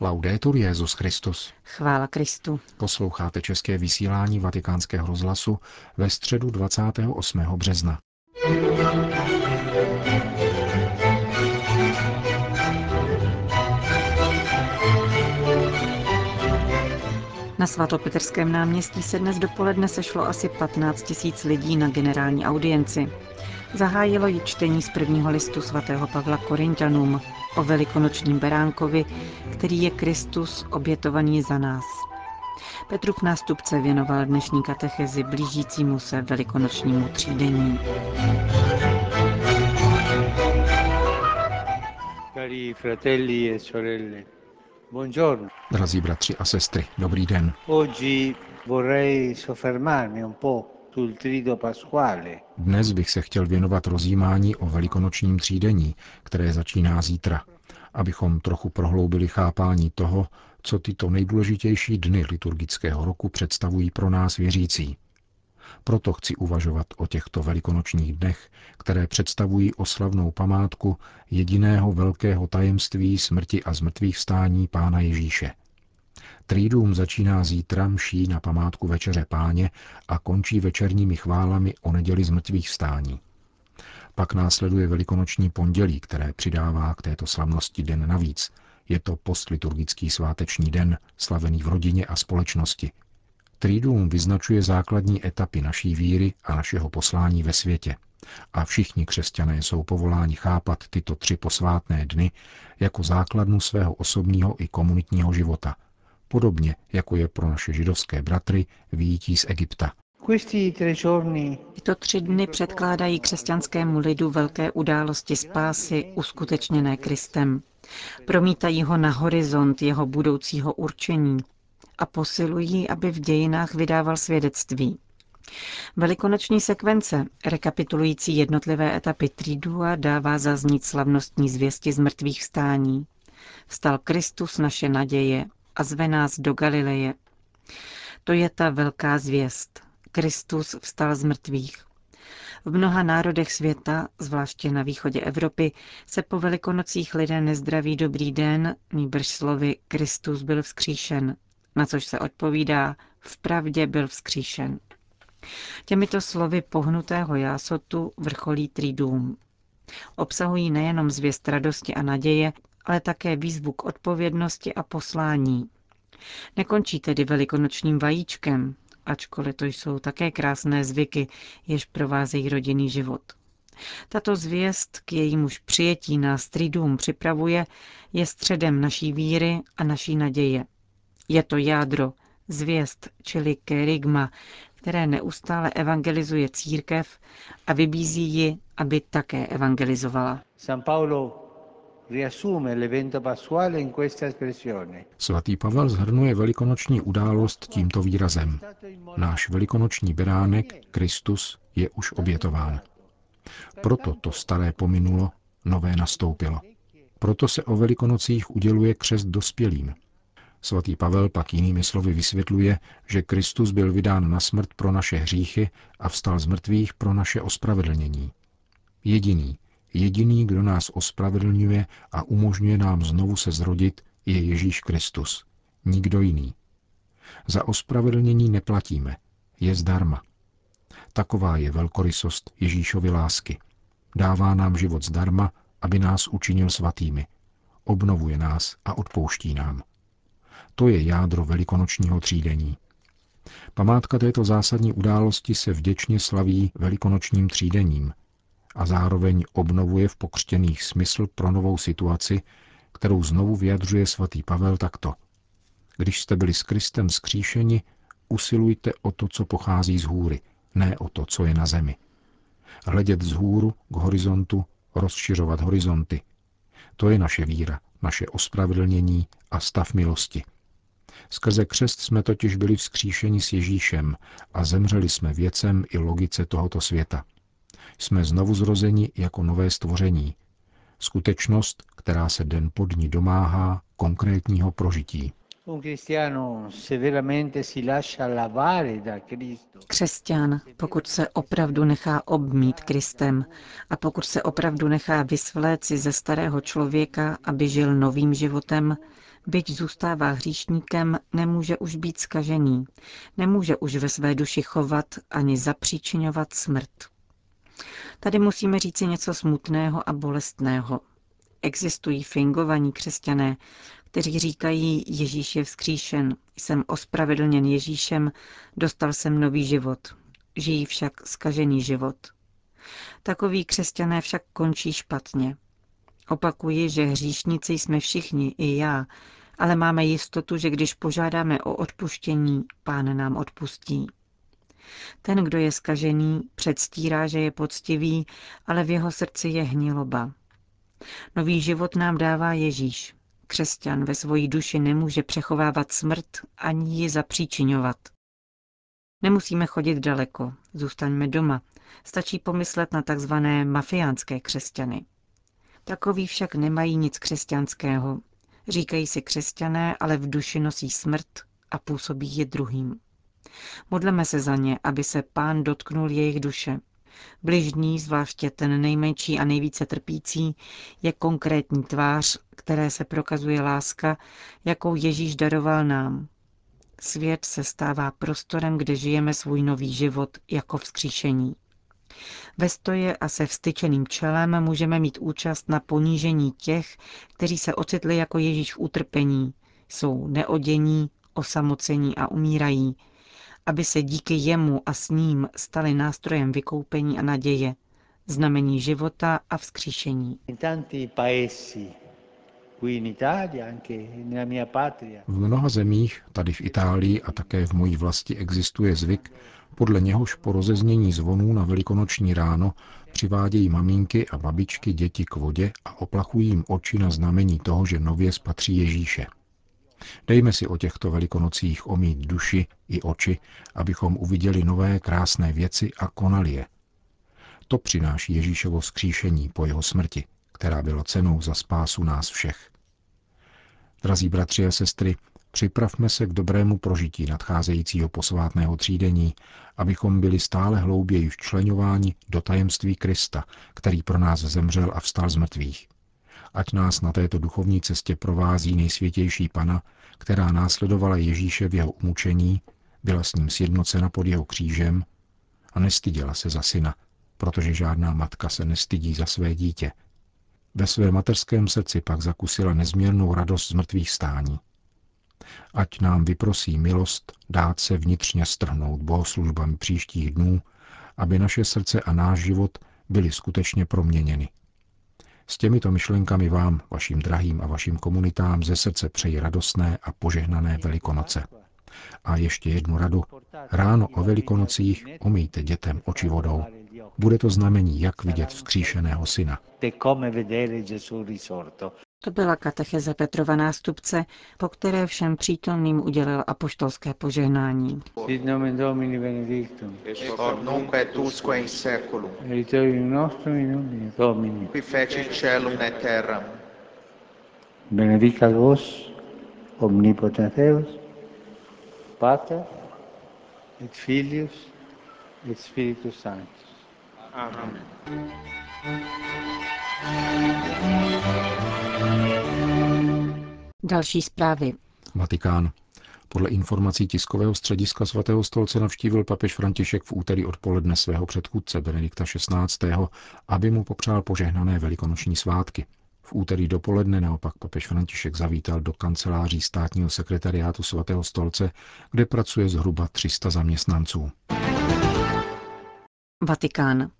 Laudetur Jezus Christus. Chvála Kristu. Posloucháte české vysílání Vatikánského rozhlasu ve středu 28. března. Na svatopetrském náměstí se dnes dopoledne sešlo asi 15 tisíc lidí na generální audienci. Zahájilo ji čtení z prvního listu svatého Pavla Korintianům o velikonočním beránkovi, který je Kristus obětovaný za nás. Petrův nástupce věnoval dnešní katechezi blížícímu se velikonočnímu třídení. Cari fratelli e sorelle, buongiorno. Drazí bratři a sestry, dobrý den. Oggi vorrei soffermarmi un po' sul trido pasquale. Dnes bych se chtěl věnovat rozjímání o velikonočním třídení, které začíná zítra, abychom trochu prohloubili chápání toho, co tyto nejdůležitější dny liturgického roku představují pro nás věřící. Proto chci uvažovat o těchto velikonočních dnech, které představují oslavnou památku jediného velkého tajemství smrti a zmrtvých stání Pána Ježíše. Triduum začíná zítra mší na památku Večeře Páně a končí večerními chválami o neděli zmrtvých stání. Pak následuje velikonoční pondělí, které přidává k této slavnosti den navíc. Je to postliturgický sváteční den, slavený v rodině a společnosti. Triduum vyznačuje základní etapy naší víry a našeho poslání ve světě. A všichni křesťané jsou povoláni chápat tyto tři posvátné dny jako základnu svého osobního i komunitního života, podobně jako je pro naše židovské bratry výjití z Egypta. Tyto tři dny předkládají křesťanskému lidu velké události spásy uskutečněné Kristem. Promítají ho na horizont jeho budoucího určení a posilují, aby v dějinách vydával svědectví. Velikonoční sekvence, rekapitulující jednotlivé etapy Tridua, dává zaznít slavnostní zvěsti z mrtvých vstání. Vstal Kristus naše naděje a zve nás do Galileje. To je ta velká zvěst. Kristus vstal z mrtvých. V mnoha národech světa, zvláště na východě Evropy, se po velikonocích lidé nezdraví dobrý den, nýbrž slovy Kristus byl vzkříšen, na což se odpovídá, v pravdě byl vzkříšen. Těmito slovy pohnutého jásotu vrcholí Triduum. Obsahují nejenom zvěst radosti a naděje, ale také výzvu k odpovědnosti a poslání. Nekončí tedy velikonočním vajíčkem, ačkoliv to jsou také krásné zvyky, jež provázejí rodinný život. Tato zvěst k jejímuž přijetí nás Triduum připravuje, je středem naší víry a naší naděje. Je to jádro, zvěst, čili kerygma, které neustále evangelizuje církev a vybízí ji, aby také evangelizovala. San Paolo riassume l'evento pasquale in questa espressione. Svatý Pavel zhrnuje velikonoční událost tímto výrazem. Náš velikonoční beránek, Kristus, je už obětován. Proto to staré pominulo, nové nastoupilo. Proto se o velikonocích uděluje křest dospělým. Svatý Pavel pak jinými slovy vysvětluje, že Kristus byl vydán na smrt pro naše hříchy a vstal z mrtvých pro naše ospravedlnění. Jediný, Jediný, kdo nás ospravedlňuje a umožňuje nám znovu se zrodit, je Ježíš Kristus. Nikdo jiný. Za ospravedlnění neplatíme. Je zdarma. Taková je velkorysost Ježíšovy lásky. Dává nám život zdarma, aby nás učinil svatými. Obnovuje nás a odpouští nám. To je jádro velikonočního třídení. Památka této zásadní události se vděčně slaví velikonočním třídením, a zároveň obnovuje v pokřtěných smysl pro novou situaci, kterou znovu vyjadřuje svatý Pavel takto. Když jste byli s Kristem skříšeni, usilujte o to, co pochází z hůry, ne o to, co je na zemi. Hledět z hůru k horizontu, rozšiřovat horizonty. To je naše víra, naše ospravedlnění a stav milosti. Skrze křest jsme totiž byli vzkříšeni s Ježíšem a zemřeli jsme věcem i logice tohoto světa. Jsme znovu zrozeni jako nové stvoření. Skutečnost, která se den po dní domáhá konkrétního prožití. Křesťan, pokud se opravdu nechá obmít Kristem a pokud se opravdu nechá vysvléci ze starého člověka, aby žil novým životem, Byť zůstává hříšníkem, nemůže už být skažený, nemůže už ve své duši chovat ani zapříčinovat smrt. Tady musíme říci něco smutného a bolestného. Existují fingovaní křesťané, kteří říkají, Ježíš je vzkříšen, jsem ospravedlněn Ježíšem, dostal jsem nový život. Žijí však skažený život. Takoví křesťané však končí špatně. Opakuji, že hříšníci jsme všichni, i já, ale máme jistotu, že když požádáme o odpuštění, pán nám odpustí. Ten, kdo je skažený, předstírá, že je poctivý, ale v jeho srdci je hniloba. Nový život nám dává Ježíš. Křesťan ve svojí duši nemůže přechovávat smrt ani ji zapříčiňovat. Nemusíme chodit daleko, zůstaňme doma. Stačí pomyslet na takzvané mafiánské křesťany. Takoví však nemají nic křesťanského. Říkají si křesťané, ale v duši nosí smrt a působí je druhým. Modleme se za ně, aby se pán dotknul jejich duše. Bližní, zvláště ten nejmenší a nejvíce trpící, je konkrétní tvář, které se prokazuje láska, jakou Ježíš daroval nám. Svět se stává prostorem, kde žijeme svůj nový život jako vzkříšení. Ve stoje a se vstyčeným čelem můžeme mít účast na ponížení těch, kteří se ocitli jako Ježíš v utrpení, jsou neodění, osamocení a umírají, aby se díky jemu a s ním stali nástrojem vykoupení a naděje, znamení života a vzkříšení. V mnoha zemích, tady v Itálii a také v mojí vlasti existuje zvyk, podle něhož po rozeznění zvonů na velikonoční ráno přivádějí maminky a babičky děti k vodě a oplachují jim oči na znamení toho, že nově spatří Ježíše. Dejme si o těchto velikonocích omít duši i oči, abychom uviděli nové krásné věci a konali je. To přináší Ježíšovo skříšení po jeho smrti, která byla cenou za spásu nás všech. Drazí bratři a sestry, připravme se k dobrému prožití nadcházejícího posvátného třídení, abychom byli stále hlouběji včlenováni do tajemství Krista, který pro nás zemřel a vstal z mrtvých ať nás na této duchovní cestě provází nejsvětější Pana, která následovala Ježíše v jeho umučení, byla s ním sjednocena pod jeho křížem a nestyděla se za syna, protože žádná matka se nestydí za své dítě. Ve své materském srdci pak zakusila nezměrnou radost z mrtvých stání. Ať nám vyprosí milost dát se vnitřně strhnout bohoslužbami příštích dnů, aby naše srdce a náš život byly skutečně proměněny. S těmito myšlenkami vám, vašim drahým a vašim komunitám ze srdce přeji radostné a požehnané Velikonoce. A ještě jednu radu. Ráno o Velikonocích omýjte dětem oči vodou. Bude to znamení, jak vidět vzkříšeného syna. To byla katecheze Petrova nástupce, po které všem přítomným udělil apoštolské požehnání. Sit nomen Domini benedictum. et hoc nunc et usque in seculum, Aiutorium nostrum in nomine Domini. qui feci celum et terram. Benedicat vos, omnipotens Deus, Pater, et Filius, et Spiritus Sanctus. Amen. Další zprávy. Vatikán. Podle informací tiskového střediska svatého stolce navštívil papež František v úterý odpoledne svého předchůdce Benedikta XVI., aby mu popřál požehnané velikonoční svátky. V úterý dopoledne naopak papež František zavítal do kanceláří státního sekretariátu svatého stolce, kde pracuje zhruba 300 zaměstnanců. Vatikán.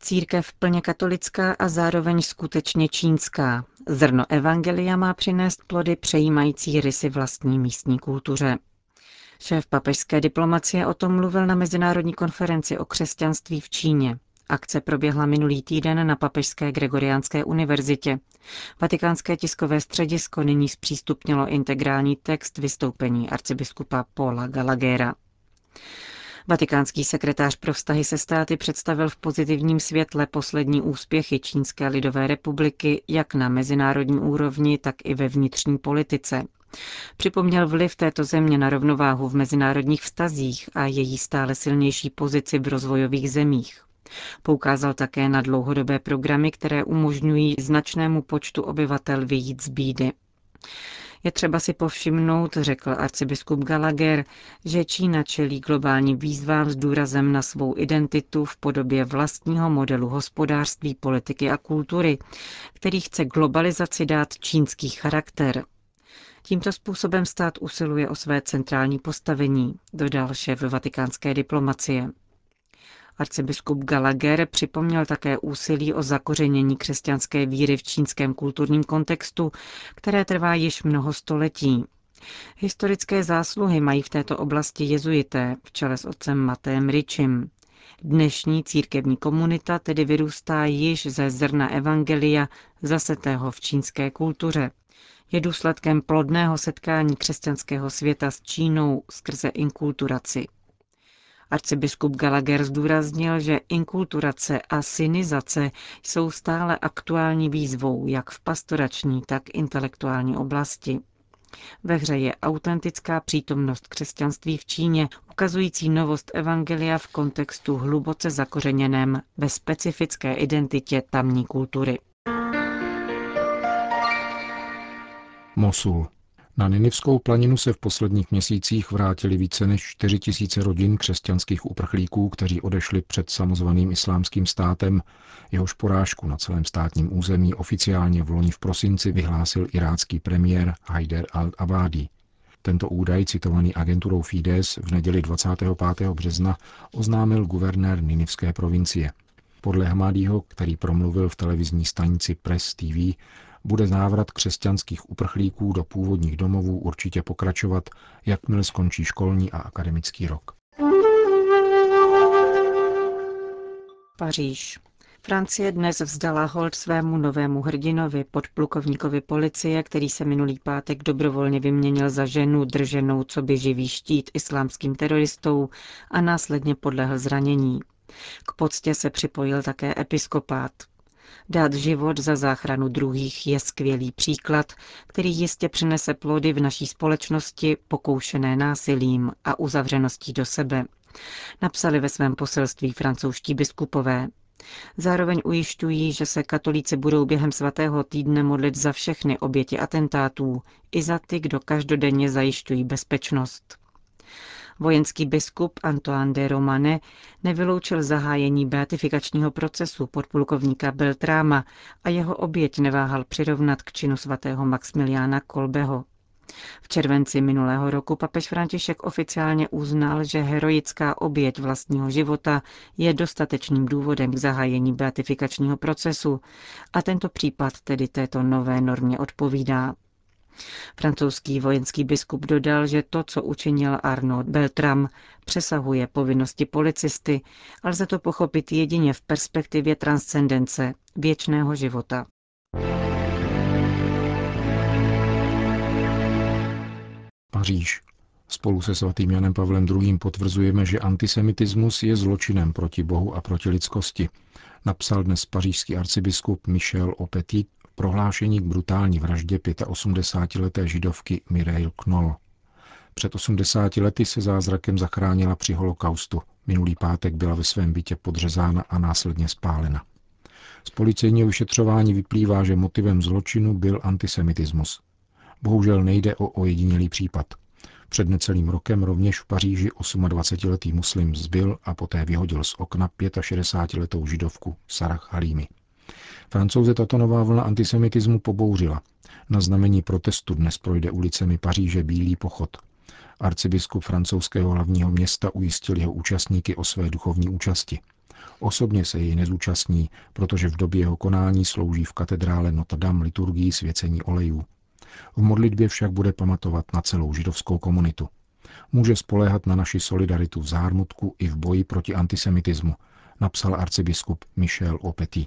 Církev plně katolická a zároveň skutečně čínská. Zrno Evangelia má přinést plody přejímající rysy vlastní místní kultuře. Šéf papežské diplomacie o tom mluvil na mezinárodní konferenci o křesťanství v Číně. Akce proběhla minulý týden na Papežské Gregoriánské univerzitě. Vatikánské tiskové středisko nyní zpřístupnilo integrální text vystoupení arcibiskupa Paula Galagera. Vatikánský sekretář pro vztahy se státy představil v pozitivním světle poslední úspěchy Čínské lidové republiky jak na mezinárodní úrovni, tak i ve vnitřní politice. Připomněl vliv této země na rovnováhu v mezinárodních vztazích a její stále silnější pozici v rozvojových zemích. Poukázal také na dlouhodobé programy, které umožňují značnému počtu obyvatel vyjít z bídy. Je třeba si povšimnout, řekl arcibiskup Gallagher, že Čína čelí globálním výzvám s důrazem na svou identitu v podobě vlastního modelu hospodářství, politiky a kultury, který chce globalizaci dát čínský charakter. Tímto způsobem stát usiluje o své centrální postavení, dodal šéf vatikánské diplomacie. Arcibiskup Gallagher připomněl také úsilí o zakořenění křesťanské víry v čínském kulturním kontextu, které trvá již mnoho století. Historické zásluhy mají v této oblasti jezuité v čele s otcem Matem Richim. Dnešní církevní komunita tedy vyrůstá již ze zrna evangelia zasetého v čínské kultuře. Je důsledkem plodného setkání křesťanského světa s Čínou skrze inkulturaci. Arcibiskup Gallagher zdůraznil, že inkulturace a synizace jsou stále aktuální výzvou jak v pastorační, tak intelektuální oblasti. Ve hře je autentická přítomnost křesťanství v Číně, ukazující novost Evangelia v kontextu hluboce zakořeněném ve specifické identitě tamní kultury. Mosul. Na Ninivskou planinu se v posledních měsících vrátili více než 4 tisíce rodin křesťanských uprchlíků, kteří odešli před samozvaným islámským státem. Jehož porážku na celém státním území oficiálně v loni v prosinci vyhlásil irácký premiér Haider al-Abadi. Tento údaj, citovaný agenturou Fides v neděli 25. března, oznámil guvernér Ninivské provincie. Podle Hamadího, který promluvil v televizní stanici Press TV, bude návrat křesťanských uprchlíků do původních domovů určitě pokračovat, jakmile skončí školní a akademický rok. Paříž. Francie dnes vzdala hold svému novému hrdinovi, podplukovníkovi policie, který se minulý pátek dobrovolně vyměnil za ženu drženou co by živý štít islámským teroristou a následně podlehl zranění. K poctě se připojil také episkopát. Dát život za záchranu druhých je skvělý příklad, který jistě přinese plody v naší společnosti pokoušené násilím a uzavřeností do sebe. Napsali ve svém poselství francouzští biskupové. Zároveň ujišťují, že se katolíci budou během svatého týdne modlit za všechny oběti atentátů, i za ty, kdo každodenně zajišťují bezpečnost. Vojenský biskup Antoine de Romane nevyloučil zahájení beatifikačního procesu podplukovníka Beltráma a jeho oběť neváhal přirovnat k činu svatého Maximiliána Kolbeho. V červenci minulého roku papež František oficiálně uznal, že heroická oběť vlastního života je dostatečným důvodem k zahájení beatifikačního procesu a tento případ tedy této nové normě odpovídá. Francouzský vojenský biskup dodal, že to, co učinil Arnaud Beltram, přesahuje povinnosti policisty a lze to pochopit jedině v perspektivě transcendence, věčného života. Paříž. Spolu se svatým Janem Pavlem II. potvrzujeme, že antisemitismus je zločinem proti Bohu a proti lidskosti, napsal dnes pařížský arcibiskup Michel Opetit prohlášení k brutální vraždě 85-leté židovky Mireille Knoll. Před 80 lety se zázrakem zachránila při holokaustu. Minulý pátek byla ve svém bytě podřezána a následně spálena. Z policejního vyšetřování vyplývá, že motivem zločinu byl antisemitismus. Bohužel nejde o ojedinělý případ. Před necelým rokem rovněž v Paříži 28-letý muslim zbyl a poté vyhodil z okna 65-letou židovku Sarah Halimi. Francouze tato nová vlna antisemitismu pobouřila. Na znamení protestu dnes projde ulicemi Paříže bílý pochod. Arcibiskup francouzského hlavního města ujistil jeho účastníky o své duchovní účasti. Osobně se jej nezúčastní, protože v době jeho konání slouží v katedrále Notre Dame liturgii svěcení olejů. V modlitbě však bude pamatovat na celou židovskou komunitu. Může spoléhat na naši solidaritu v zármutku i v boji proti antisemitismu, napsal arcibiskup Michel Opety.